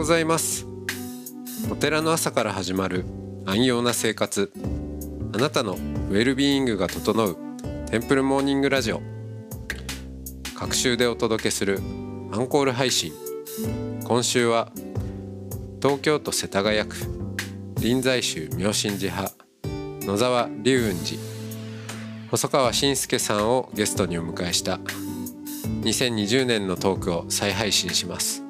ございます。お寺の朝から始まる安養な生活。あなたのウェルビーイングが整うテンプルモーニングラジオ。各週でお届けするアンコール配信。今週は東京都世田谷区臨済宗妙心寺派野沢龍雲寺細川信介さんをゲストにお迎えした2020年のトークを再配信します。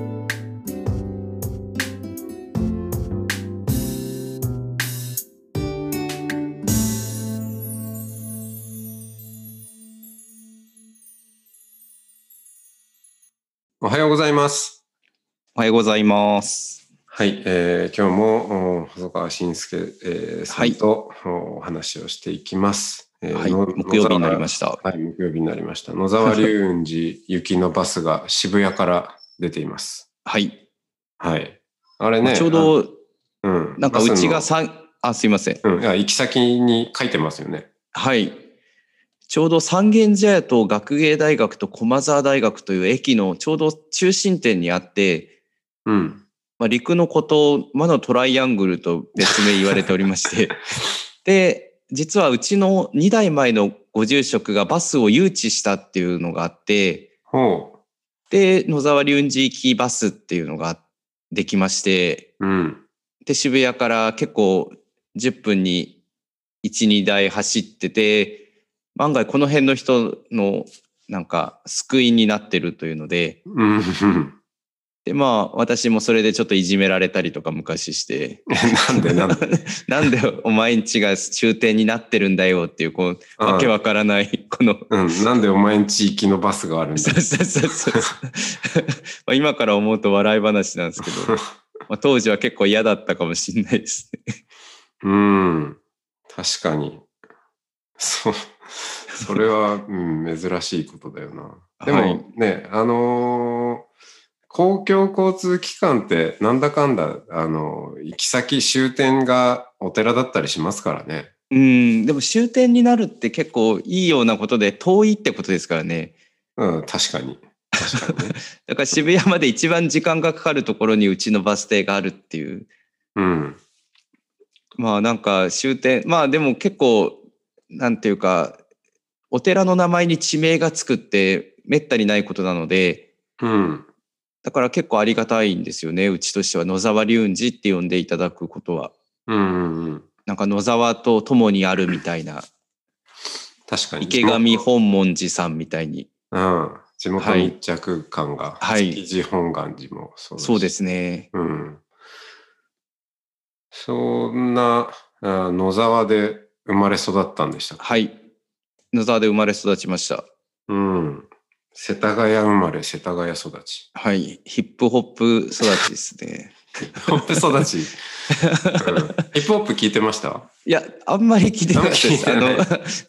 おはようございます。はい、えー今日もお細川信介、えーさんと、おお話をしていきます。えーはい、の木曜日になりました。はい、木曜日になりました。野沢龍雲寺行きのバスが渋谷から出ています。はい。はい。あれね、ちょうど、あ、うん、なんかうちがバス三、あ、すいません。の、うん、いや行き先に書いてますよね。はい。ちょうど三軒茶屋と学芸大学と駒沢大学という駅のちょうど中心点にあって、うん。まあ、陸のこと魔のトライアングルと別名言われておりまして、で、実はうちの2代前のご住職がバスを誘致したっていうのがあって、ほで、野沢龍雲寺行きバスっていうのができまして、う。うん。で、渋谷から結構10分に1、2台走ってて、万が一この辺の人のなんか救いになってるというので、うん。で、まあ私もそれでちょっといじめられたりとか昔して、なんでなんで？なんでお前んちが終点になってるんだよっていう、こう、わけわからない、この、うん。なんでお前ん地域のバスがあるんだそうそうそうそう。まあ今から思うと笑い話なんですけど、まあ、当時は結構嫌だったかもしれないですね。うん。確かに。そう。それは、うん、珍しいことだよな。でも、はいね、あのー公共交通機関ってなんだかんだ、あのー行き先終点がお寺だったりしますからね。うん、でも終点になるって結構いいようなことで遠いってことですからね。うん、確かに。確かにね。だから渋谷まで一番時間がかかるところにうちのバス停があるっていう。うん。まあなんか終点、まあでも結構、なんていうか、お寺の名前に地名がつくってめったにないことなので、うん。だから結構ありがたいんですよね。うちとしては野沢龍雲寺って呼んでいただくことは。うんうんうん。なんか野沢と共にあるみたいな、確かに。池上本門寺さんみたいに。うん。地元密着感が。はい築地本願寺もそうそうですね。うん。そんなあ野沢で生まれ育ったんでしたかはい。野沢で生まれ育ちました。うん。世田谷生まれ、世田谷育ち。はい。ヒップホップ育ちですね。ホップ育ち、うんヒップホップ聞いてました？いや、あんまり聞いてなかったです。あの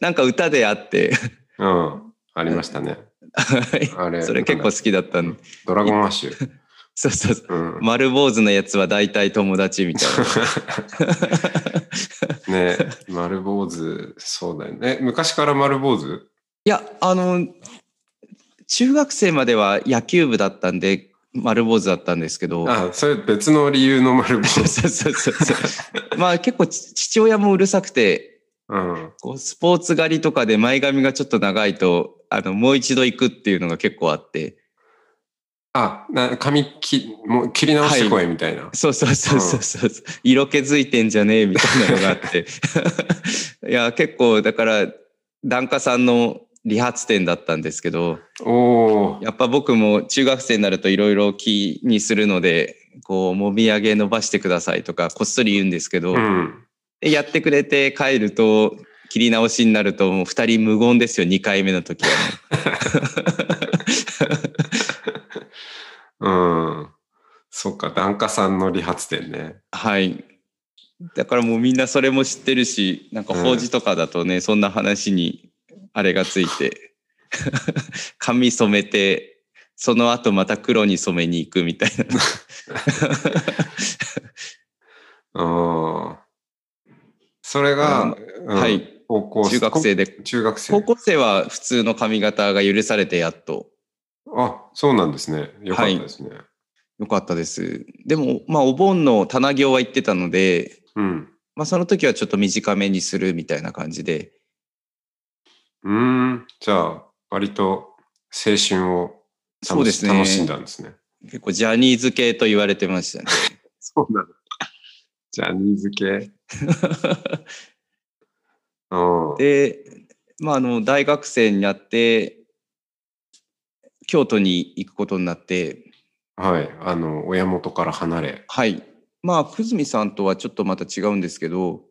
なんか歌であって、うん。ありましたね。はいあれ。それ結構好きだったんで。ドラゴンアッシュ。そうそうそう。うん。丸坊主のやつは大体友達みたいな。ね丸坊主、そうだよね。え昔から丸坊主？いや、あの、中学生までは野球部だったんで、丸坊主だったんですけど、あ、それ別の理由の丸坊 そう主。そうそうそう。まあ結構ち父親もうるさくて、うん。こうスポーツ狩りとかで前髪がちょっと長いと、あの、もう一度行くっていうのが結構あって、あ、な髪きもう切り直してこいみたいな。そうそうそうそうそう、色気づいてんじゃねえみたいなのがあって。いや、結構、だから、檀家さんの理髪店だったんですけど。やっぱ僕も中学生になるといろいろ気にするので、こう、もみあげ伸ばしてくださいとか、こっそり言うんですけど、うん。でやってくれて帰ると、切り直しになると、もう二人無言ですよ、二回目の時は うん。そっか、檀家さんの理髪店ね。はい。だからもうみんなそれも知ってるし、なんか法事とかだとね、そんな話にあれがついて、髪染めて、その後また黒に染めに行くみたいな。ああ。それが、うんはい。高校中学生で。中学生。高校生は普通の髪型が許されてやっと。あ、そうなんですね。よかったですね。よかったです。でも、まあ、お盆の棚行は行ってたので、うん。まあ、その時はちょっと短めにするみたいな感じで。うーん。じゃあ、割と青春を楽しそうですね楽しんだんですね。結構ジャニーズ系と言われてましたね。そうなの。ジャニーズ系。うん。で、まあ、あの、大学生になって、京都に行くことになって、はい。あの、親元から離れ。はい。まあ、久住さんとはちょっとまた違うんですけど、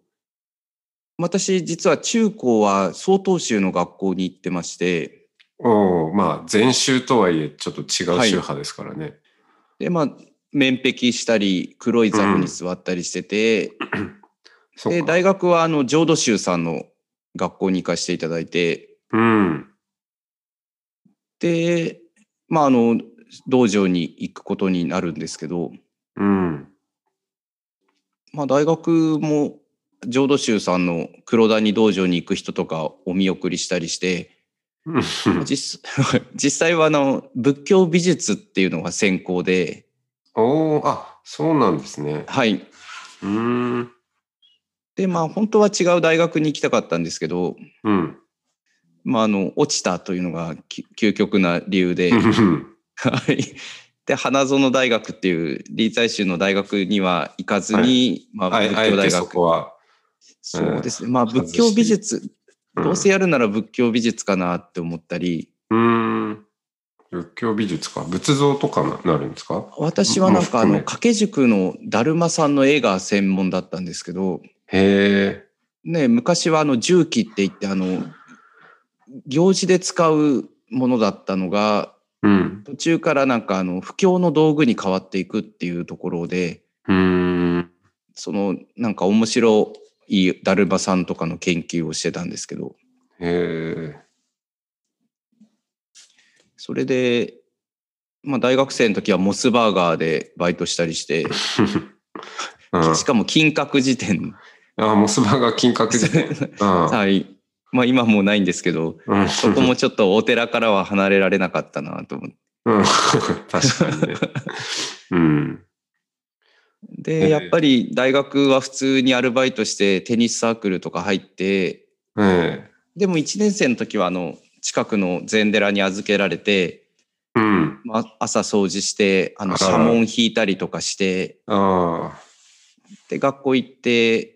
私、実は中高は曹洞宗の学校に行ってまして、おおまあ、禅宗とはいえ、ちょっと違う宗派ですからね。で、まあ、面壁したり、黒い座布に座ったりしてて、で、そっか。大学はあの、浄土宗さんの学校に行かせていただいて、うん。で、まあ、あの、道場に行くことになるんですけど、うん。まあ、大学も浄土宗さんの黒谷道場に行く人とかお見送りしたりして、実 実際はあの仏教美術っていうのが専攻で、おおあ、そうなんですね。はい。うーん。で、まあ本当は違う大学に行きたかったんですけど、うん。まああの、落ちたというのがき究極な理由で、はい。で、花園大学っていう臨済宗の大学には行かずに、まああえ仏教大学。こは。そうですね。まあ外仏教美術、うんどうせやるなら仏教美術かなって思ったり、うーん。仏教美術か。仏像とかななるんですか？私はなんかあの、掛け塾のだるまさんの絵が専門だったんですけど、へえ。ね、昔はあの重機って言ってあの、行事で使うものだったのが、うん。途中からなんかあの、不況の道具に変わっていくっていうところで、うーん。そのなんか面白いだるまさんとかの研究をしてたんですけど、へえ。それで、まあ大学生の時はモスバーガーでバイトしたりして、うん しかも金閣辞典。あ、モスバーガー金閣寺ね。うんはい。まあ今もうないんですけど、うん。そこもちょっとお寺からは離れられなかったなと思って。うん。確かにね。うん。えで、えやっぱり大学は普通にアルバイトしてテニスサークルとか入って、ええ。でも1年生の時はあの、近くの禅寺に預けられて、うん。まあ、朝掃除して、あの、社門引いたりとかして。で、学校行って、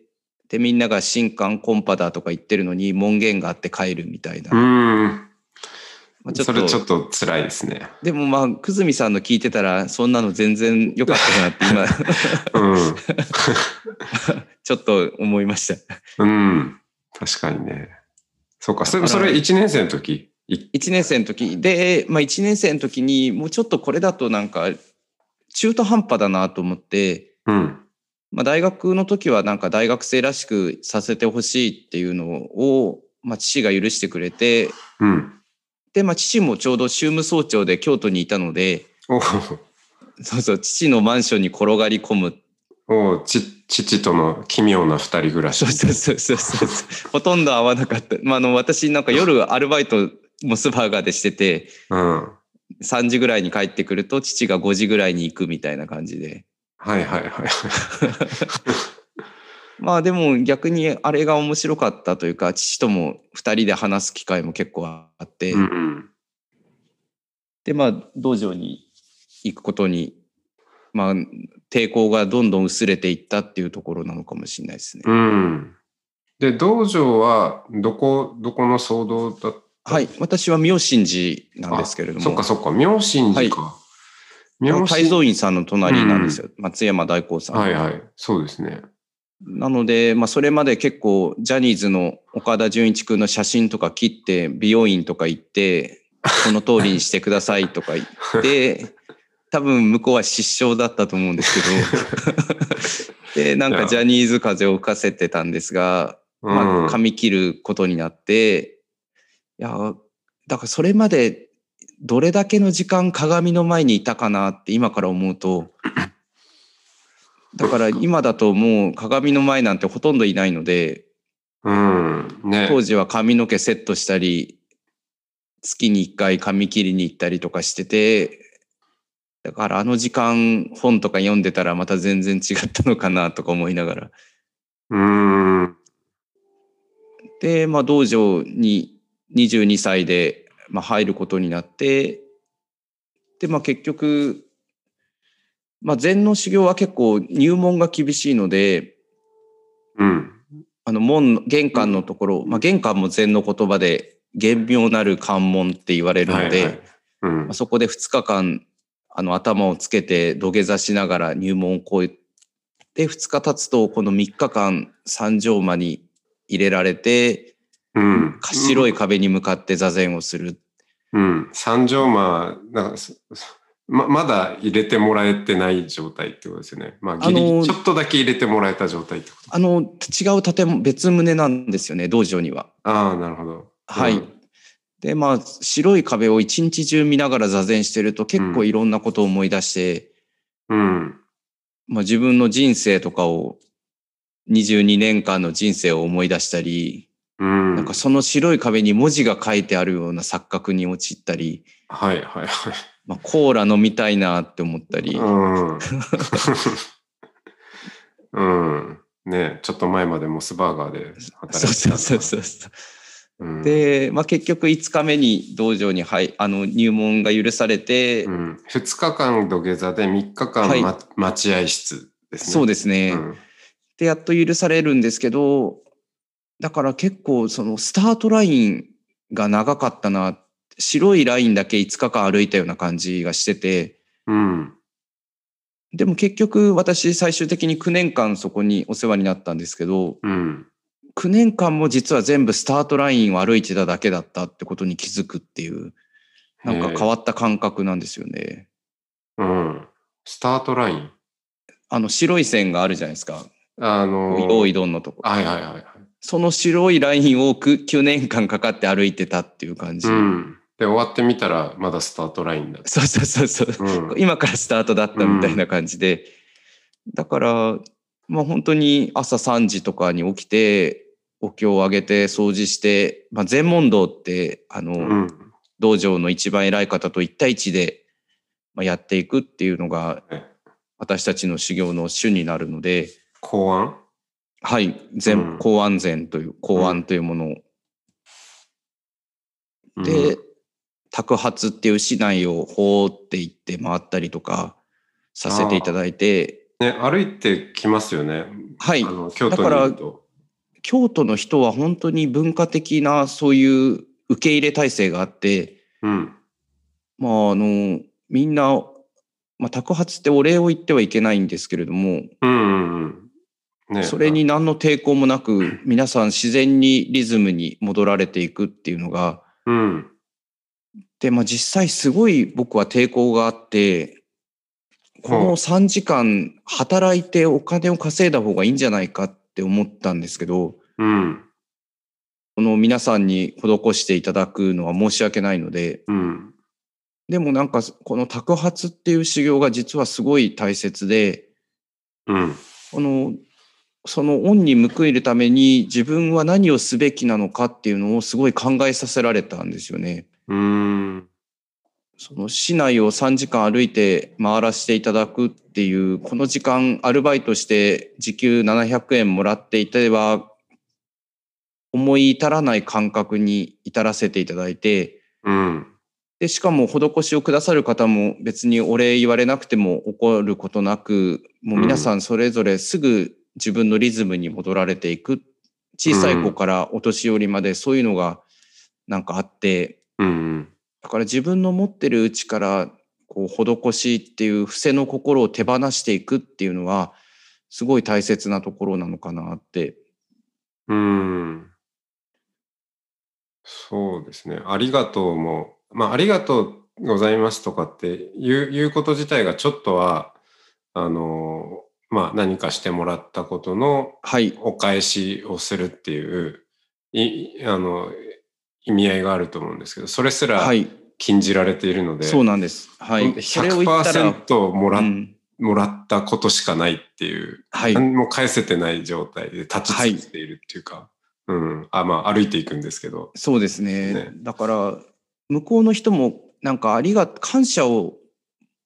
で、みんなが新刊コンパだとか言ってるのに門限があって帰るみたいな。うまん。あ、ちょっそれちょとっと辛いですね。でもまあ、久住さんの聞いてたら、そんなの全然良かったなって今、うん。ちょっと思いました。うん。確かにね。そうか。それ、それ1年生の時？い1年生の時で、まあ1年生の時にもうちょっとこれだとなんか中途半端だなと思って、うん。まあ大学の時はなんか大学生らしくさせてほしいっていうのを、まあ父が許してくれて、うん。で、まあ父もちょうど宗務総長で京都にいたので、おそうそう、父のマンションに転がり込む。おち、父との奇妙な二人暮らしそう。そうそうそうそう。ほとんど会わなかった。まああの私なんか夜アルバイトモスバーガーでしてて、うん。3時ぐらいに帰ってくると父が5時ぐらいに行くみたいな感じで。はいはいはい。まあでも逆にあれが面白かったというか、父とも2人で話す機会も結構あって、うんうん。でまあ道場に行くことに、まあ抵抗がどんどん薄れていったっていうところなのかもしれないですね。うん。で、道場は、どこ、どこの騒動だった？はい。私は妙心寺なんですけれども。そっかそっか、妙心寺か。妙太心蔵院さんの隣なんですよ。松山大光さん。はいはい。そうですね。なので、まあ、それまで結構、ジャニーズの岡田准一君の写真とか切って、美容院とか行って、この通りにしてくださいとか言って、多分向こうは失笑だったと思うんですけど、で、なんかジャニーズ風を吹かせてたんですが、まあ、うん。髪切ることになって、いや、だからそれまでどれだけの時間鏡の前にいたかなって今から思うと、だから今だともう鏡の前なんてほとんどいないので、うん。ね。当時は髪の毛セットしたり、月に一回髪切りに行ったりとかしてて、だからあの時間本とか読んでたらまた全然違ったのかなとか思いながら。うん。で、まあ道場に22歳で、まあ、入ることになって、で、まあ結局、まあ禅の修行は結構入門が厳しいので、うん。あの門の、玄関のところ、まあ玄関も禅の言葉で、厳妙なる関門って言われるので、はいはいうんまあ、そこで2日間、あの頭をつけて土下座しながら入門を越えて、2日経つと、この3日間三条間に入れられて、うん。白い壁に向かって座禅をする。うん。三条間、なんかそま、まだ入れてもらえてない状態ってことですよね。まあ、ギリあのーちょっとだけ入れてもらえた状態ってことあの、違う建物、別棟なんですよね、道場には。ああ、なるほど。はい。うんで、まあ、白い壁を一日中見ながら座禅してると結構いろんなことを思い出して、うん。まあ自分の人生とかを、22年間の人生を思い出したり、うん。なんかその白い壁に文字が書いてあるような錯覚に陥ったり、はいはいはい。まあ、コーラ飲みたいなって思ったり、うん。うん。ねちょっと前までモスバーガーで働そういてたそうそうそう。うん、で、まあ、結局5日目に道場に入あの入門が許されて、うん、2日間土下座で3日間、はいま待合室ですね。そうですね、うんで、やっと許されるんですけど、だから結構そのスタートラインが長かったな、白いラインだけ5日間歩いたような感じがしてて、うん。でも結局私最終的に9年間そこにお世話になったんですけど、うん。9年間も実は全部スタートラインを歩いてただけだったってことに気づくっていう、なんか変わった感覚なんですよね。うん。スタートライン？あの白い線があるじゃないですか。あのー用意どんのとこ。はいはいはいはい。その白いラインを9年間かかって歩いてたっていう感じ。うん。で、終わってみたら、まだスタートラインだ。そうそうそうそう。うん。今からスタートだったみたいな感じで。だから、まあ本当に朝3時とかに起きて、お経をあげて掃除して、まあ禅問答って、あの、うん。道場の一番偉い方と一対一でまあやっていくっていうのがえ私たちの修行の主になるので、公安？はい、うん禅、公安禅という、公安というものをうんで、托発っていう市内を放っていって回ったりとかさせていただいて、ね、歩いてきますよね。はい京都にいると。京都の人は本当に文化的なそういう受け入れ体制があって、うん。まああの、みんな、まあ托発ってお礼を言ってはいけないんですけれども、うんうんうん。ね、それに何の抵抗もなく、皆さん自然にリズムに戻られていくっていうのが、うん。で、まあ実際すごい僕は抵抗があって、この3時間働いてお金を稼いだ方がいいんじゃないかって思ったんですけど、うん。この皆さんに施していただくのは申し訳ないので、うん。でもなんかこの托発っていう修行が実はすごい大切で、うん。この、その恩に報いるために自分は何をすべきなのかっていうのをすごい考えさせられたんですよね。うん。その市内を3時間歩いて回らせていただくっていう、この時間アルバイトして時給700円もらっていては、思い至らない感覚に至らせていただいて、うん。で、しかも施しをくださる方も別にお礼言われなくても怒ることなく、もう皆さんそれぞれすぐ自分のリズムに戻られていく。小さい子からお年寄りまでそういうのがなんかあって、うん。だから自分の持ってるうちからこう施しっていう伏せの心を手放していくっていうのはすごい大切なところなのかなって。うん。そうですね。ありがとうも、まあ、ありがとうございますとかって言う言うこと自体がちょっとは、あの、まあ、何かしてもらったことのはい。お返しをするっていう、いあの、意味合いがあると思うんですけど、それすらはい。禁じられているので、そうなんです。はい。それを言ったら、100%もら,、うんもらったことしかないっていう、はい。何も返せてない状態で立ち尽くしているっていうか、うん、あ、まあ歩いていくんですけど、そうですね。ねだから、向こうの人も、なんか、ありが、感謝を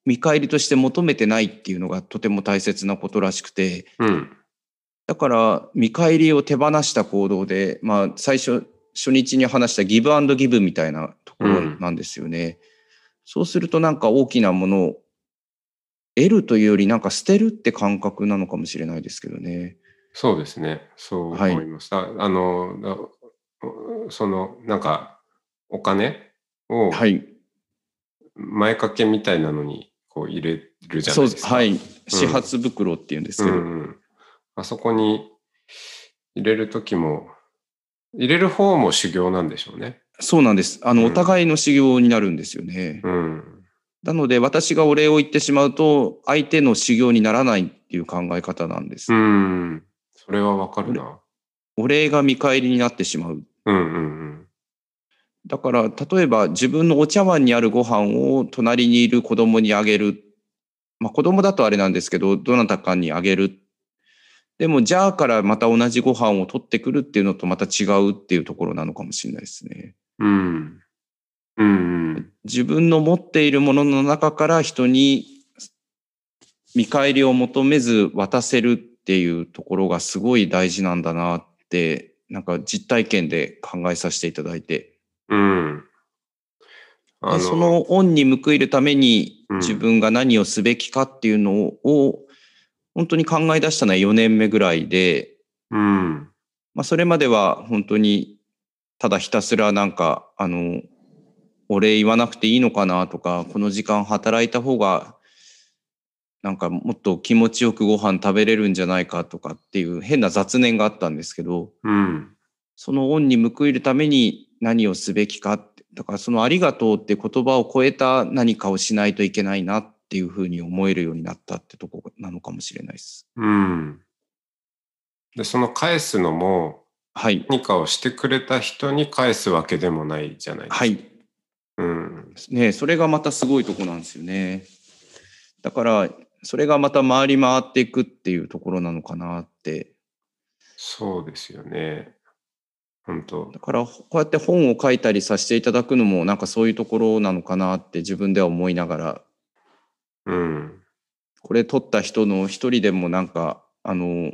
見返りとして求めてないっていうのがとても大切なことらしくて、うん、だから、見返りを手放した行動で、まあ、最初、初日に話したギブアンドギブみたいなところなんですよね。そうすると、なんか大きなものを得るというより、なんか捨てるって感覚なのかもしれないですけどね。そうですね。そうはい思います。ああの、だその、なんか、お金をはい。前掛けみたいなのにこう入れるじゃなそいうですか。はい。始発袋っていうんですけど。うんうん。あそこに入れるときも、入れる方も修行なんでしょうね。そうなんです。あの、うんお互いの修行になるんですよね。うん。なので、私がお礼を言ってしまうと、相手の修行にならないっていう考え方なんです。うん。それはわかるな。お礼が見返りになってしまう。うんうんだから、例えば自分のお茶碗にあるご飯を隣にいる子供にあげる。まあ子供だとあれなんですけど、どなたかにあげる。でも、じゃあからまた同じご飯を取ってくるっていうのとまた違うっていうところなのかもしれないですね。うん。うん。うんうん。自分の持っているものの中から人に見返りを求めず渡せるっていうところがすごい大事なんだなって、なんか実体験で考えさせていただいて。うん。あでその恩に報いるためにうん自分が何をすべきかっていうのを本当に考え出したのは4年目ぐらいで、うん。まあそれまでは本当にただひたすらなんかあのお礼言わなくていいのかなとかこの時間働いた方がなんかもっと気持ちよくご飯食べれるんじゃないかとかっていう変な雑念があったんですけどうん。その恩に報いるために何をすべきかってだからそのありがとうって言葉を超えた何かをしないといけないなっていうふうに思えるようになったってとこなのかもしれないです。うん。で、その返すのも、はい。何かをしてくれた人に返すわけでもないじゃないですか。はい。うん。ねそれがまたすごいとこなんですよね。だから、それがまた回り回っていくっていうところなのかなって。そうですよね。本当だから、こうやって本を書いたりさせていただくのも、なんかそういうところなのかなって自分では思いながら、うん。これ取った人の一人でもなんか、あの、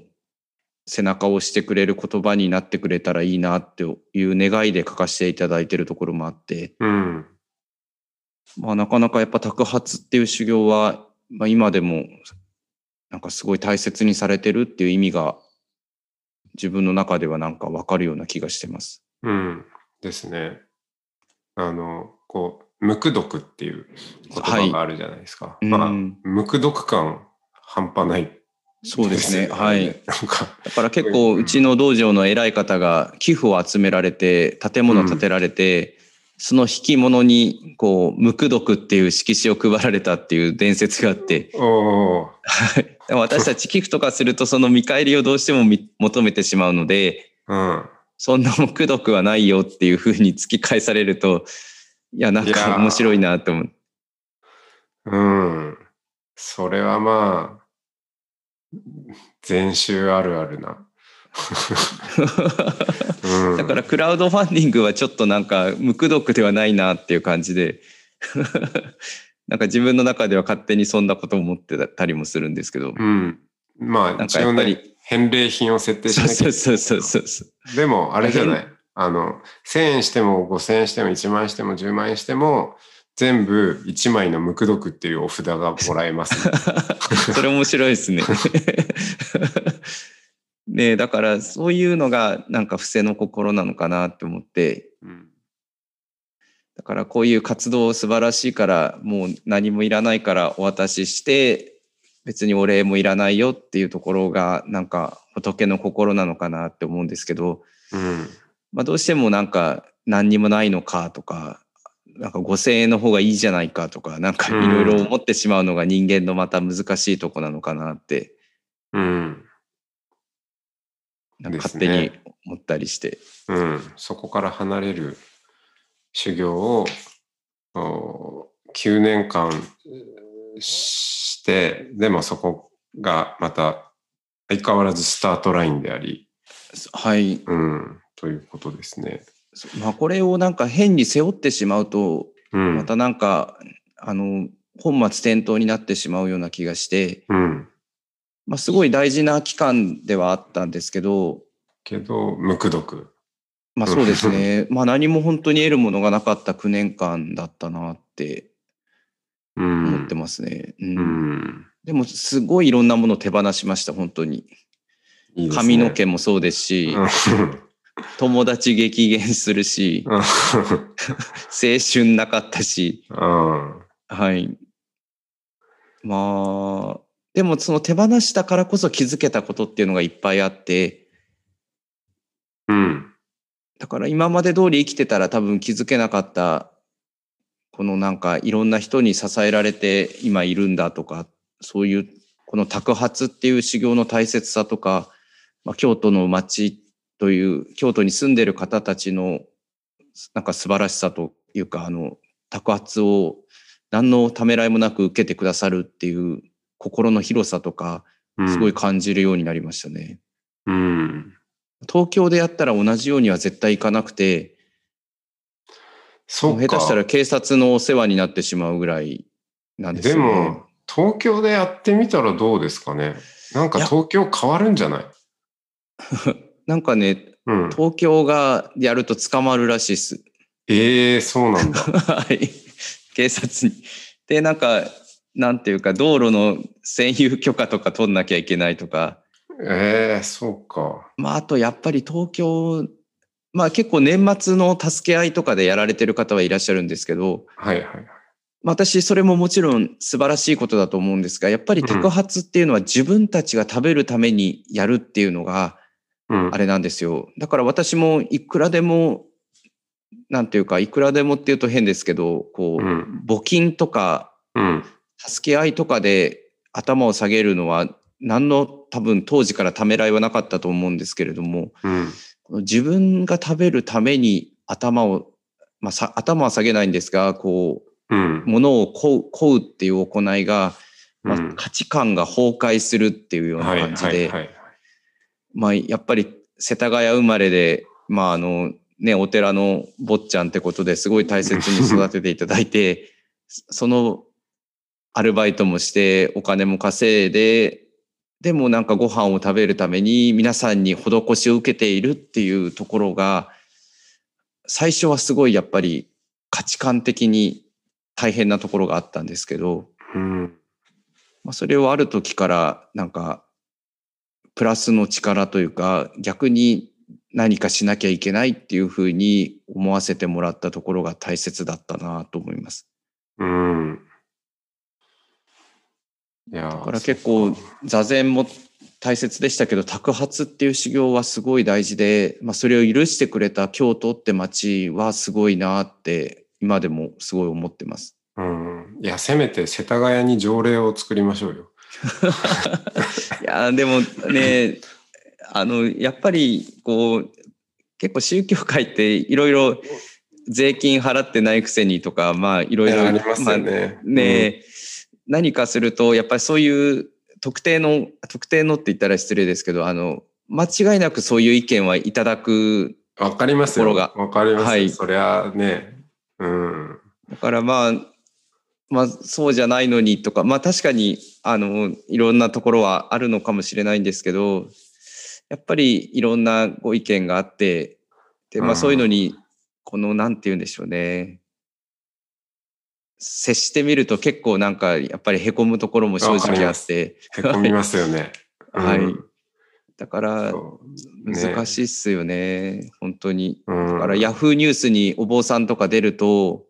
背中を押してくれる言葉になってくれたらいいなっていう願いで書かせていただいてるところもあって、うん。まあなかなかやっぱ托発っていう修行は、まあ今でもなんかすごい大切にされてるっていう意味が自分の中ではなんかわかるような気がしてます。うん。ですね。あの、こう、無垢読っていう言葉があるじゃないですか。いまあ、うん無垢読感半端ない、そうですね。はい。。だから結構うちの道場の偉い方が寄付を集められて建物を建てられて、その引き物にこう無垢読っていう色紙を配られたっていう伝説があって私たち寄付とかするとその見返りをどうしてもみ求めてしまうのでうん。そんな無垢読はないよっていうふうに突き返されるといやなんか面白いなと思う。うん。それはまあ、禅宗あるあるな。うん、だからクラウドファンディングはちょっとなんか無垢読ではないなっていう感じで なんか自分の中では勝手にそんなことを思ってたりもするんですけど、うん。まあ、なんかやっぱりね、返礼品を設定しなきゃそうそうそうそうそうでも、あれじゃない？あの、1000円しても5000円しても1万円しても10万円しても、全部1枚の無垢読っていうお札がもらえます、ね。それ面白いですね。ねえだからそういうのがなんか伏せの心なのかなって思ってうんだからこういう活動素晴らしいからもう何もいらないからお渡しして別にお礼もいらないよっていうところがなんか仏の心なのかなって思うんですけど、うん。まあ、どうしてもなんか何にもないのかとかなんか5,000円の方がいいじゃないかとかなんかいろいろ思ってしまうのが人間のまた難しいとこなのかなってうん。なんか勝手に思ったりして。うん。そこから離れる修行をお9年間して、でもそこがまた相変わらずスタートラインであり、はい。うん、ということですね。まあ、これをなんか変に背負ってしまうと、うん。またなんか、あの、本末転倒になってしまうような気がして、うん。まあ、すごい大事な期間ではあったんですけど、けど、無垢毒。まあそうですね。まあ何も本当に得るものがなかった9年間だったなってうん。思ってますね。うんうん。でもすごいいろんなものを手放しました、本当に。いいね髪の毛もそうですし、うん友達激減するし、うん青春なかったし、うんはい。まあ、でもその手放したからこそ気づけたことっていうのがいっぱいあって、うん。だから今まで通り生きてたら多分気づけなかった、このなんかいろんな人に支えられて今いるんだとか、そういうこの托発っていう修行の大切さとか、まあ、京都の町という、京都に住んでる方たちのなんか素晴らしさというか、あの、托発を何のためらいもなく受けてくださるっていう心の広さとか、うんすごい感じるようになりましたね。うん。東京でやったら同じようには絶対行かなくて、そうか。下手したら警察のお世話になってしまうぐらいなんですね。も、東京でやってみたらどうですかね。なんか東京変わるんじゃない？なんかね、うん。東京がやると捕まるらしいです。ええそうなんだ。はい。警察に。で、なんか、なんていうか、道路の占有許可とか取んなきゃいけないとか、ええそうか。まあ、あとやっぱり東京、まあ結構年末の助け合いとかでやられてる方はいらっしゃるんですけど、はいはい。まあ私それももちろん素晴らしいことだと思うんですが、やっぱり托発っていうのは自分たちが食べるためにやるっていうのがうん。あれなんですよ。だから私もいくらでも、なんていうか、いくらでもっていうと変ですけど、こう、うん募金とかうん。助け合いとかで頭を下げるのは何の多分当時からためらいはなかったと思うんですけれども、うん。この自分が食べるために頭を、まあ、さ頭は下げないんですが、こうんう、。物をこう、こうっていう行いが、まあうん価値観が崩壊するっていうようなはい感じで、はいはい。まあ、やっぱり世田谷生まれで、まあ、あの、ね、お寺の坊ちゃんってことですごい大切に育てていただいて、そのアルバイトもしてお金も稼いで、でもなんかご飯を食べるために皆さんに施しを受けているっていうところが、最初はすごいやっぱり価値観的に大変なところがあったんですけど、うん。まあ、それをある時からなんかプラスの力というか逆に何かしなきゃいけないっていうふうに思わせてもらったところが大切だったなと思います。うん。いやだから結構座禅も大切でしたけど托発っていう修行はすごい大事で、まあ、それを許してくれた京都って町はすごいなって今でもすごい思ってます。うん。いや、せめて世田谷に条例を作りましょうよ。いやーでもねあのやっぱりこう結構宗教界っていろいろ税金払ってないくせにとかまあいろいろありますよね。まあね、何かするとやっぱりそういう特定の特定のって言ったら失礼ですけどあの間違いなくそういう意見はいただくわかりますよ。ところがわかりますよ。はいそりゃね。うん。だからまあまあそうじゃないのにとかまあ確かにあのいろんなところはあるのかもしれないんですけどやっぱりいろんなご意見があってでまうん。あそういうのにこのなんて言うんでしょうね。接してみると結構なんかやっぱりへこむところも正直あって。へこみますよね。はい。うん。だから難しいっすよね。本当に。うん。だからヤフーニュースにお坊さんとか出ると、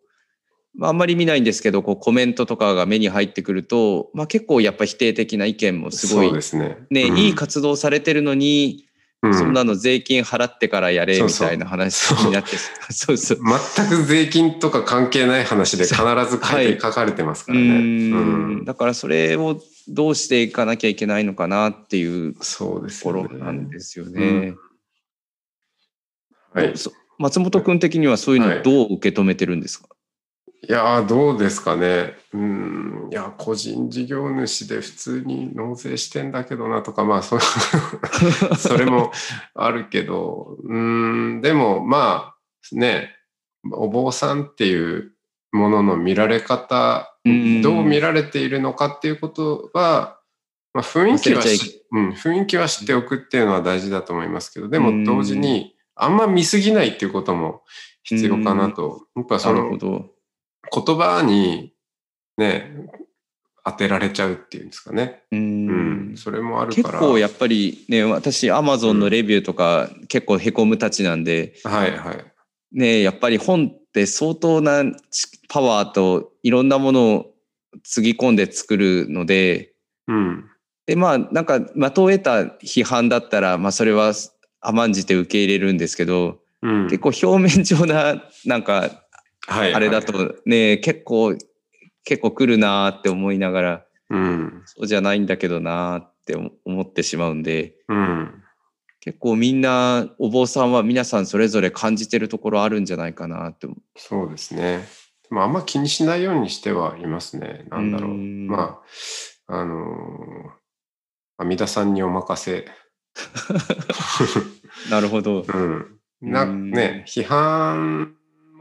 まあ、あんまり見ないんですけど、こうコメントとかが目に入ってくると、まあ結構やっぱ否定的な意見もすごいそうですね。ね、うんいい活動されてるのに、うんそんなの税金払ってからやれみたいな話になって、そうそう。全く税金とか関係ない話で必ず書い書かれてますかうらね。ーうんんだからそれをどうしていかなきゃいけないのかなっていうとそうですこ。ろなんですよね。はい。そ松本君的にはそういうはいのどう受け止めてるんですか、いやーどうですかね。うん、いや、個人事業主で普通に納税してんだけどなとか、まあ、そ それもあるけど、うん、でもまあ、ね、お坊さんっていうものの見られ方、うんどう見られているのかっていうことは、まあ、雰囲気はうん、雰囲気は知っておくっていうのは大事だと思いますけど、でうんも同時に、あんま見すぎないっていうことも必要かなと。やっぱその。言葉にね、当てられちゃうっていうんですかね。ううんん。それもある結から。構やっぱりね、私、アマゾンのレビューとか結構へこむたちなんで、はいはい。ね、やっぱり本って相当なパワーといろんなものをつぎ込んで作るので、うん。で、まあ、なんか、的を得た批判だったら、まあ、それは甘んじて受け入れるんですけど、うん。結構表面上な、なんか、はいあれだはいとね、結構、結構来るなーって思いながら、うん。そうじゃないんだけどなーって思ってしまうんで、うん。結構みんな、お坊さんは皆さんそれぞれ感じてるところあるんじゃないかなって。そうですね。でもあんま気にしないようにしてはいますね。なんだろう。うんまあ、あのー阿弥陀さんにお任せ。なるほど。うん。な、うんね、批判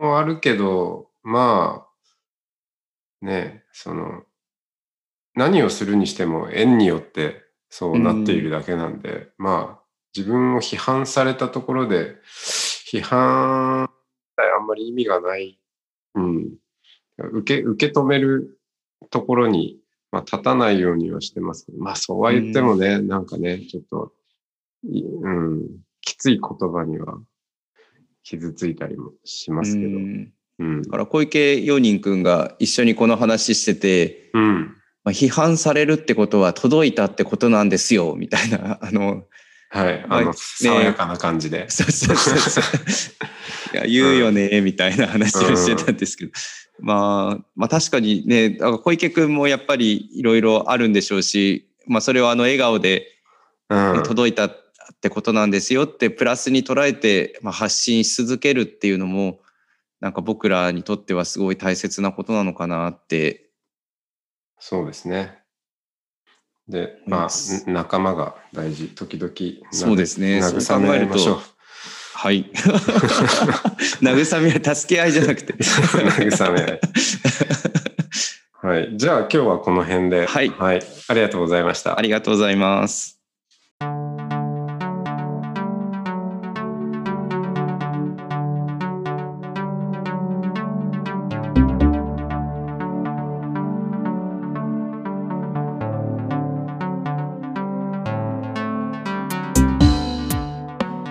もあるけど、まあ、ね、その、何をするにしても縁によってそうなっているだけなんで、まあ、自分を批判されたところで、批判、あんまり意味がない。うん。受け、受け止めるところに、まあ、立たないようにはしてますけど、まあ、そうは言ってもね、なんかね、ちょっと、いうん、きつい言葉には傷ついたりもしますけど。うんうん。だから小池陽人くんが一緒にこの話してて、うん。まあ、批判されるってことは届いたってことなんですよ、みたいな、あの、はい。あの、爽やかな感じで。そうそうそうそう。いや、言うよね、みたいな話をしてたんですけど。まあ、まあ確かにね、だから小池くんもやっぱりいろいろあるんでしょうし、まあそれをあの笑顔でうん。届いたってことなんですよってプラスに捉えて、まあ、発信し続けるっていうのも、なんか僕らにとってはすごい大切なことなのかなって。そうですね。で、いまあ、仲間が大事。時々、そうですね慰め合いましょう。はい。慰めは助け合いじゃなくて。慰め合い。はい。じゃあ今日はこの辺で。はいはい。ありがとうございましたあ。りがとうございます。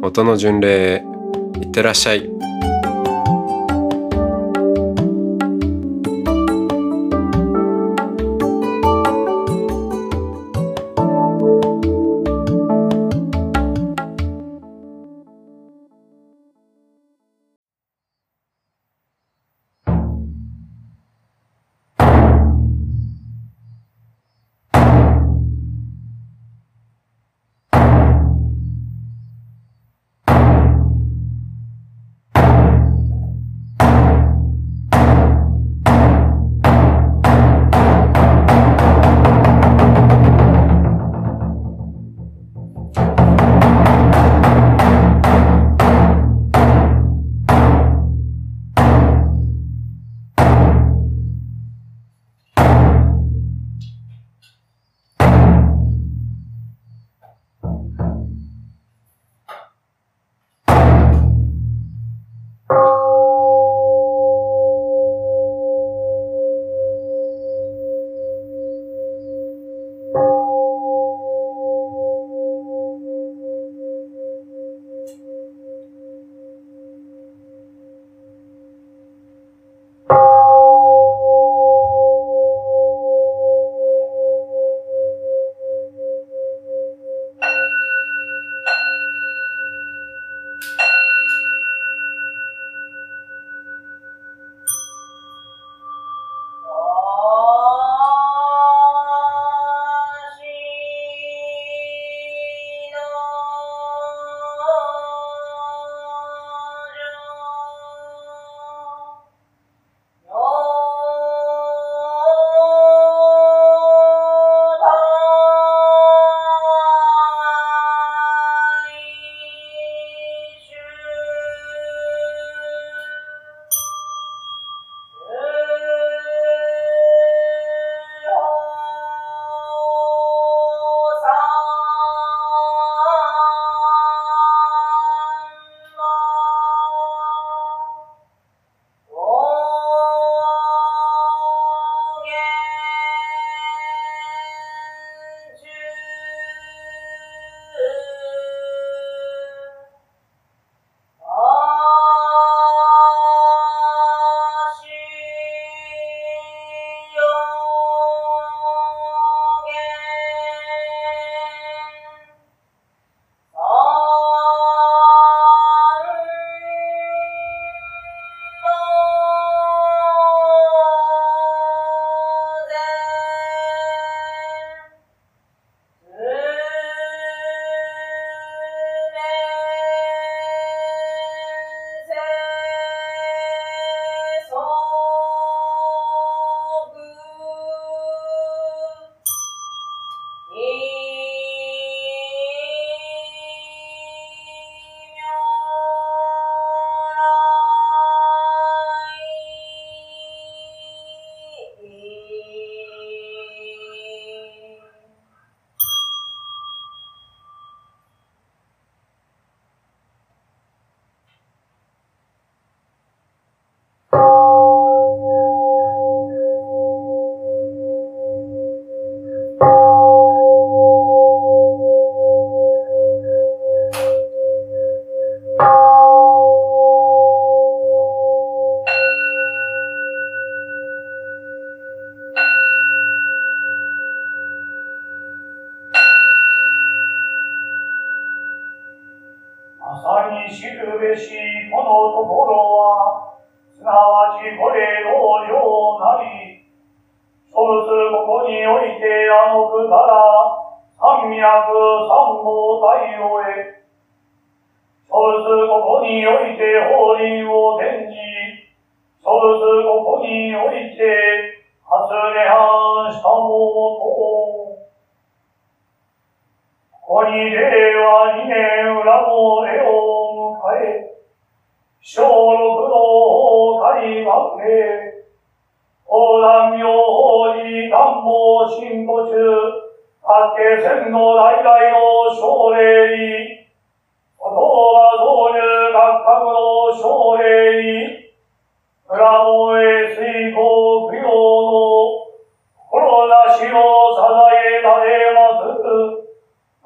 音の巡礼いってらっしゃい。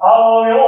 あの世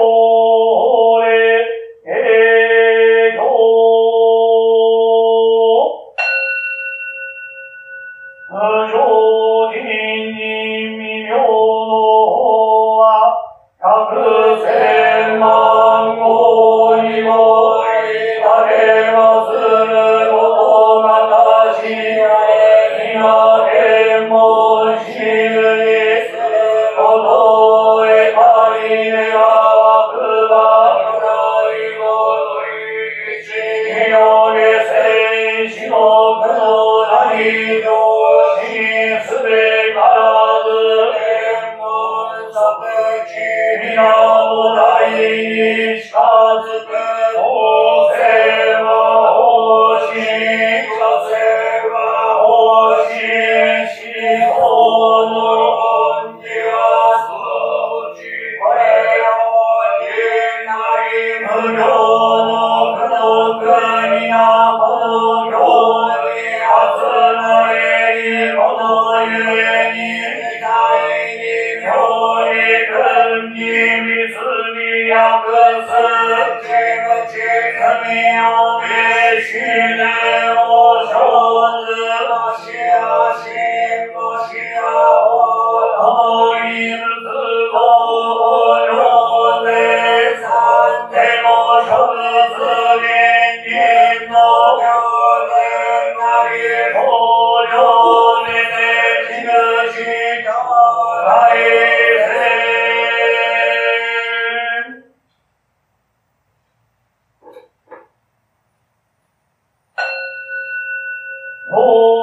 法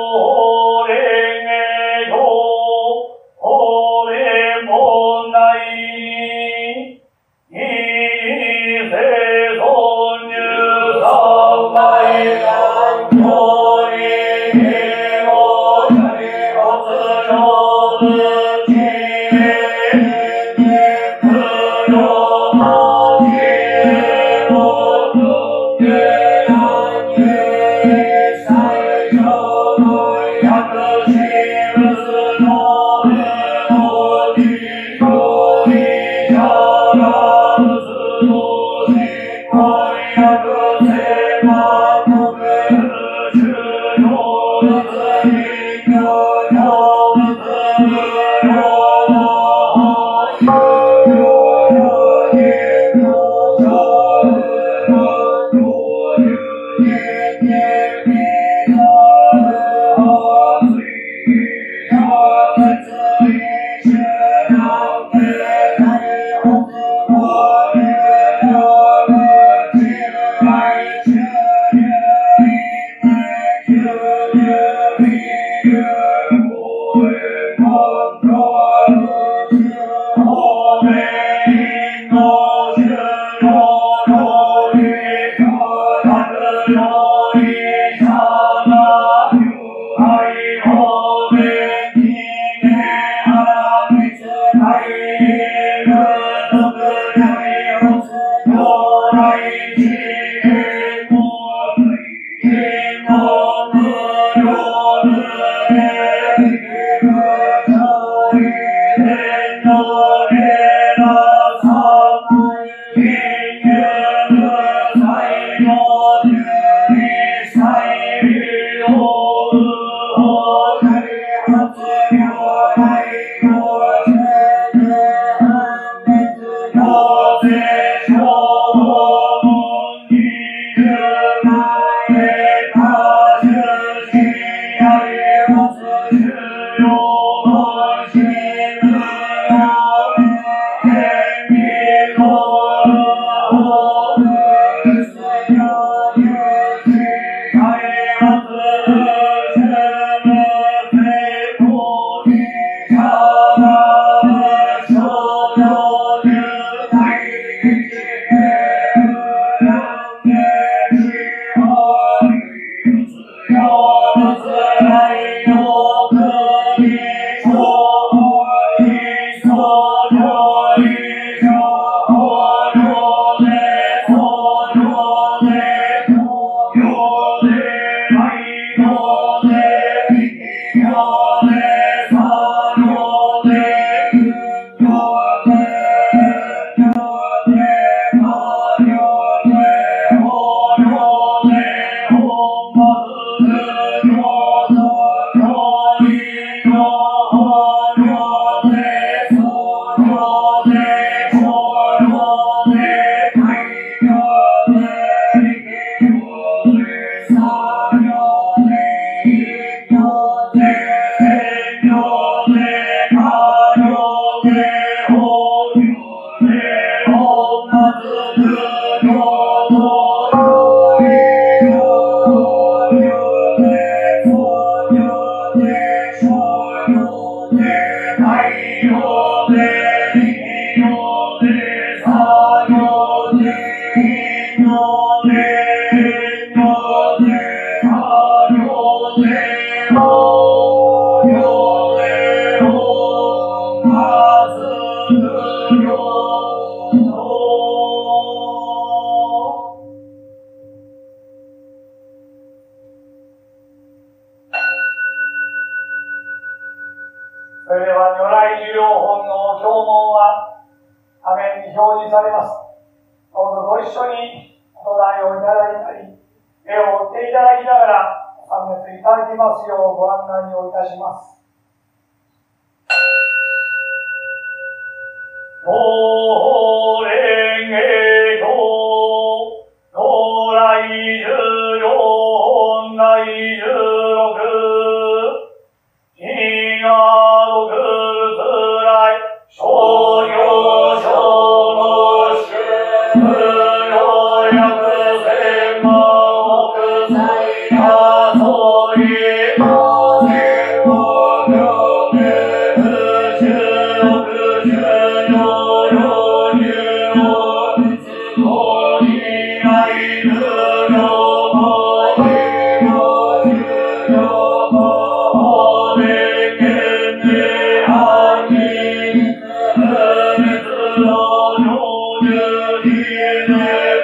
Maria, Maria.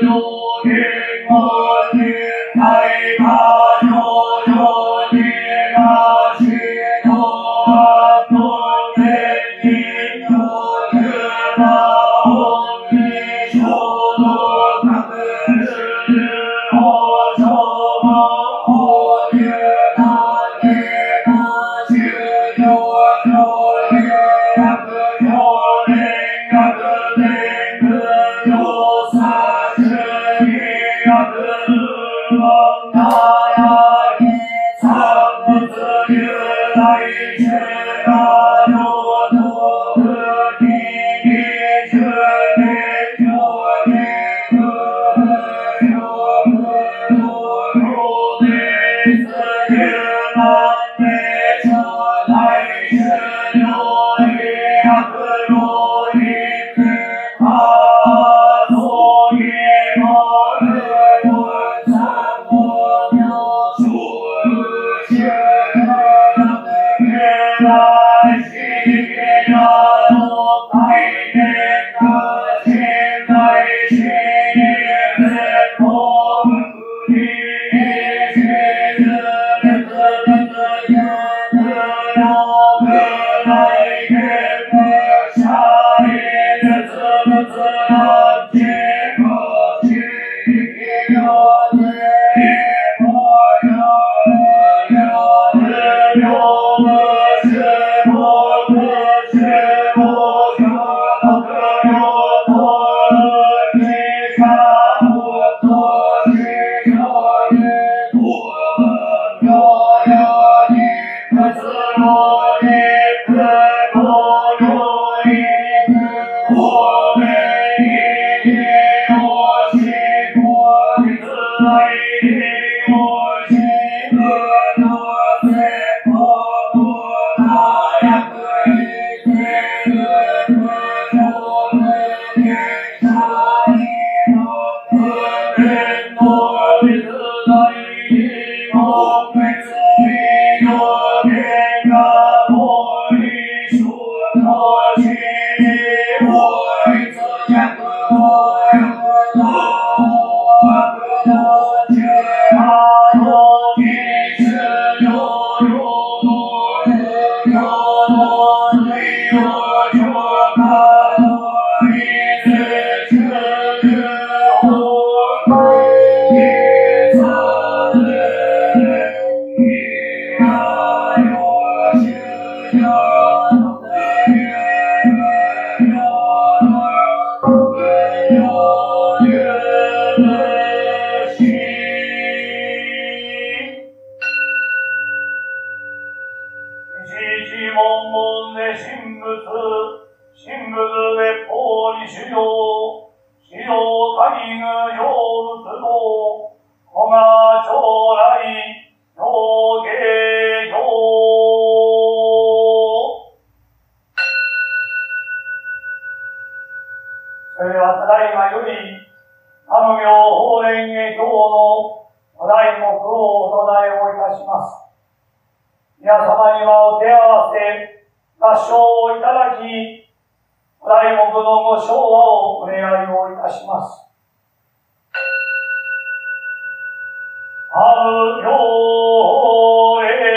主手合わせ、合唱をいただき、お題目のご唱和をお願いをいたします。アム行蓮華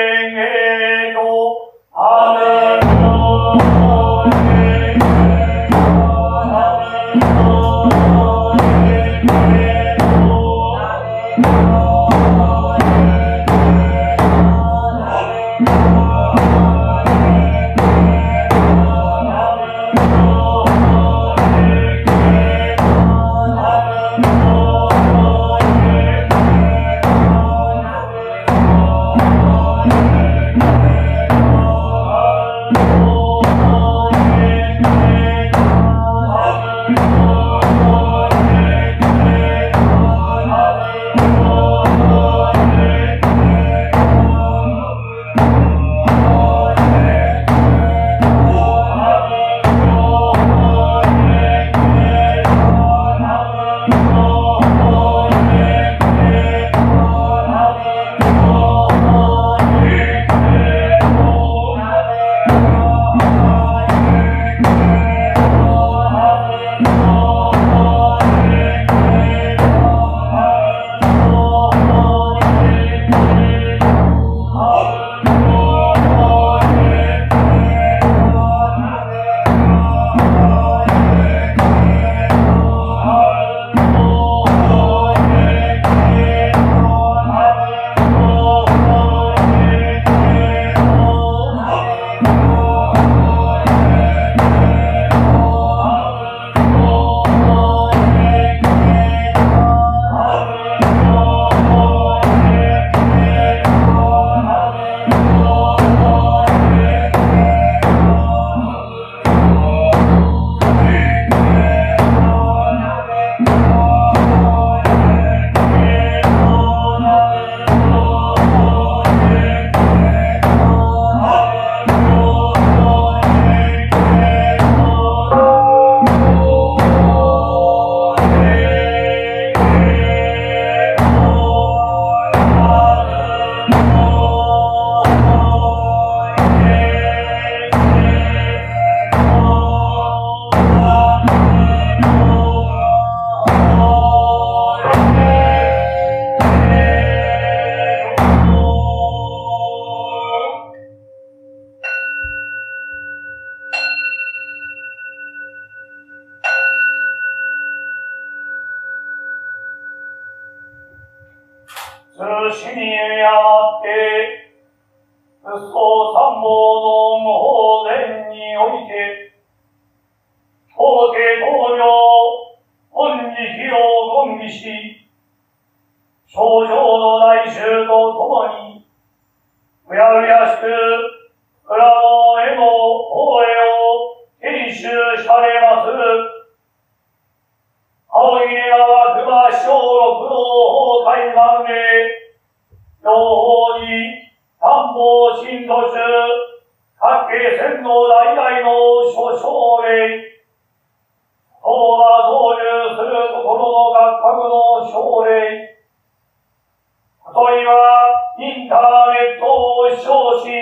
ことにはインターネットを視聴し、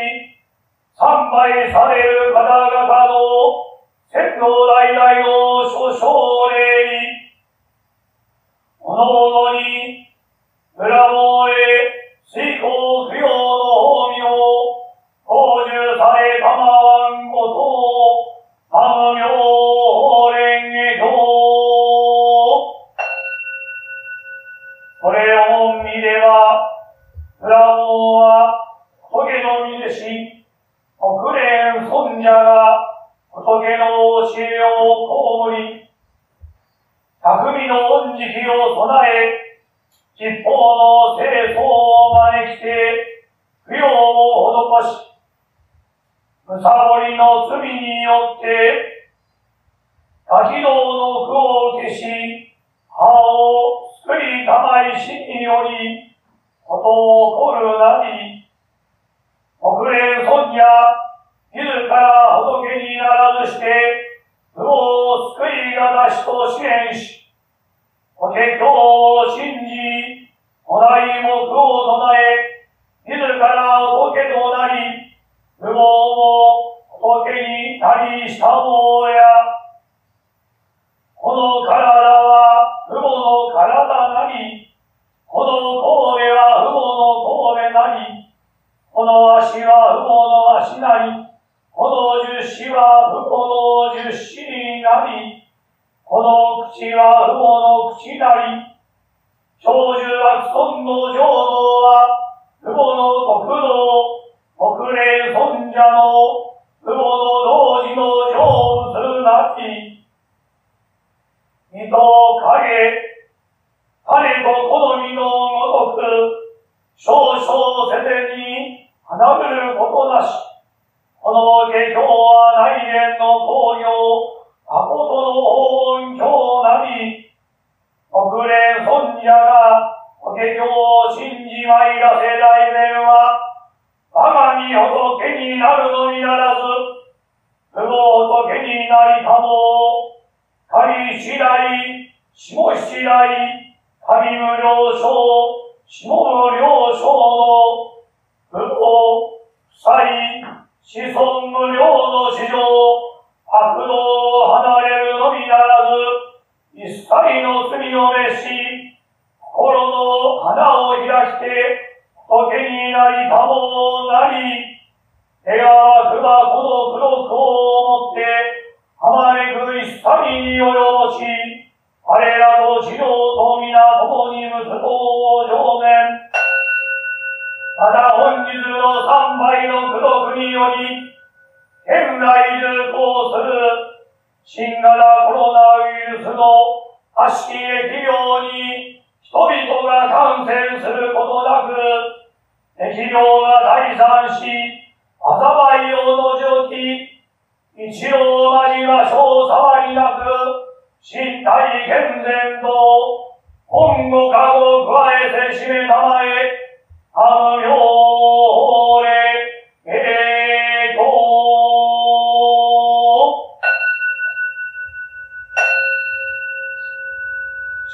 参拝される方々の線の代々の諸奨励に、おのおのに、裏のへ、水耕供養の法名を、講授されたまわんことを、あ名法蓮し、国連尊者が仏の教えを葬り、匠の恩慈悲を備え、実報の清掃を招きて、供養を施し、むさぼりの罪によって、滝道の苦を消し、歯を救いたまいしにより、ことを起こるなり、国連尊や自ら仏にならずして、無を救いが出しと支援し、仏華を信じ、古代目を唱え、自ら仏となり、無謀も仏になりしたもや、この体は父母の体なり、この神戸は父母の神戸なり、この足は不母の足なり、この樹脂は不母の樹脂になり、この口は不母の口なり、長寿は孫の浄土は、不母の国道、国連尊者の、不母の同時の浄土なき、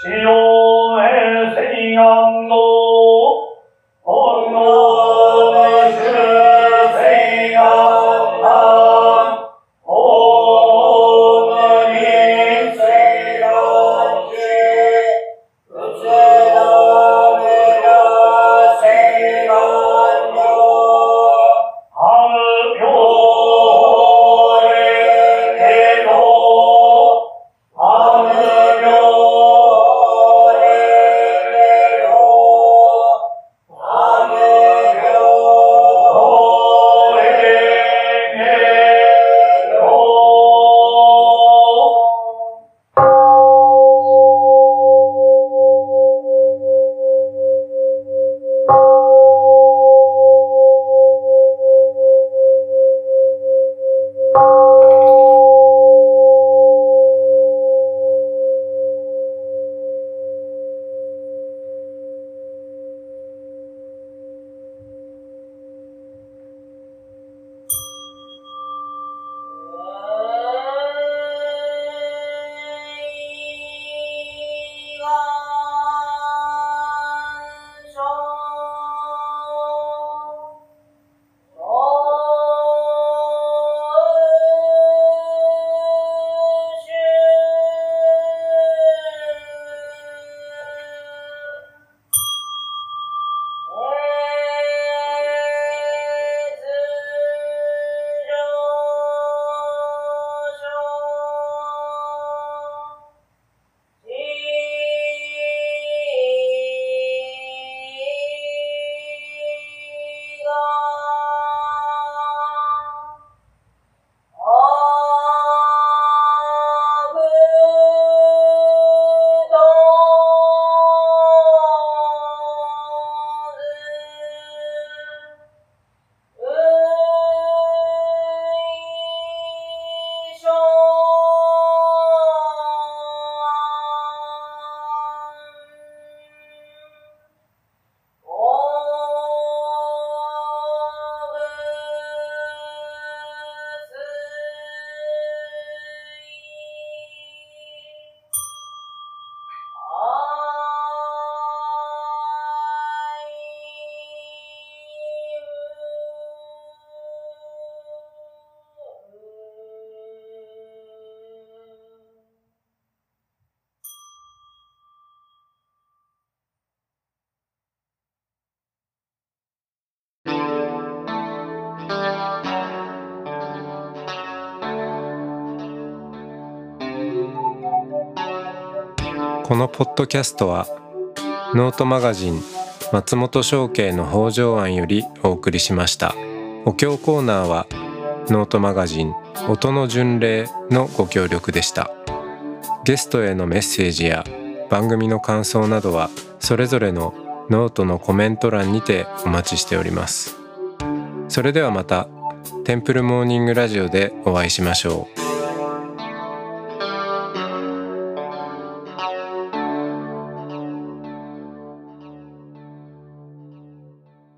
主よへ、聖このポッドキャストはノートマガジン松本紹圭の方丈庵よりお送りしました。お経コーナーはノートマガジン音の巡礼のご協力でした。ゲストへのメッセージや番組の感想などはそれぞれのノートのコメント欄にてお待ちしております。それではまたテンプルモーニングラジオでお会いしましょう。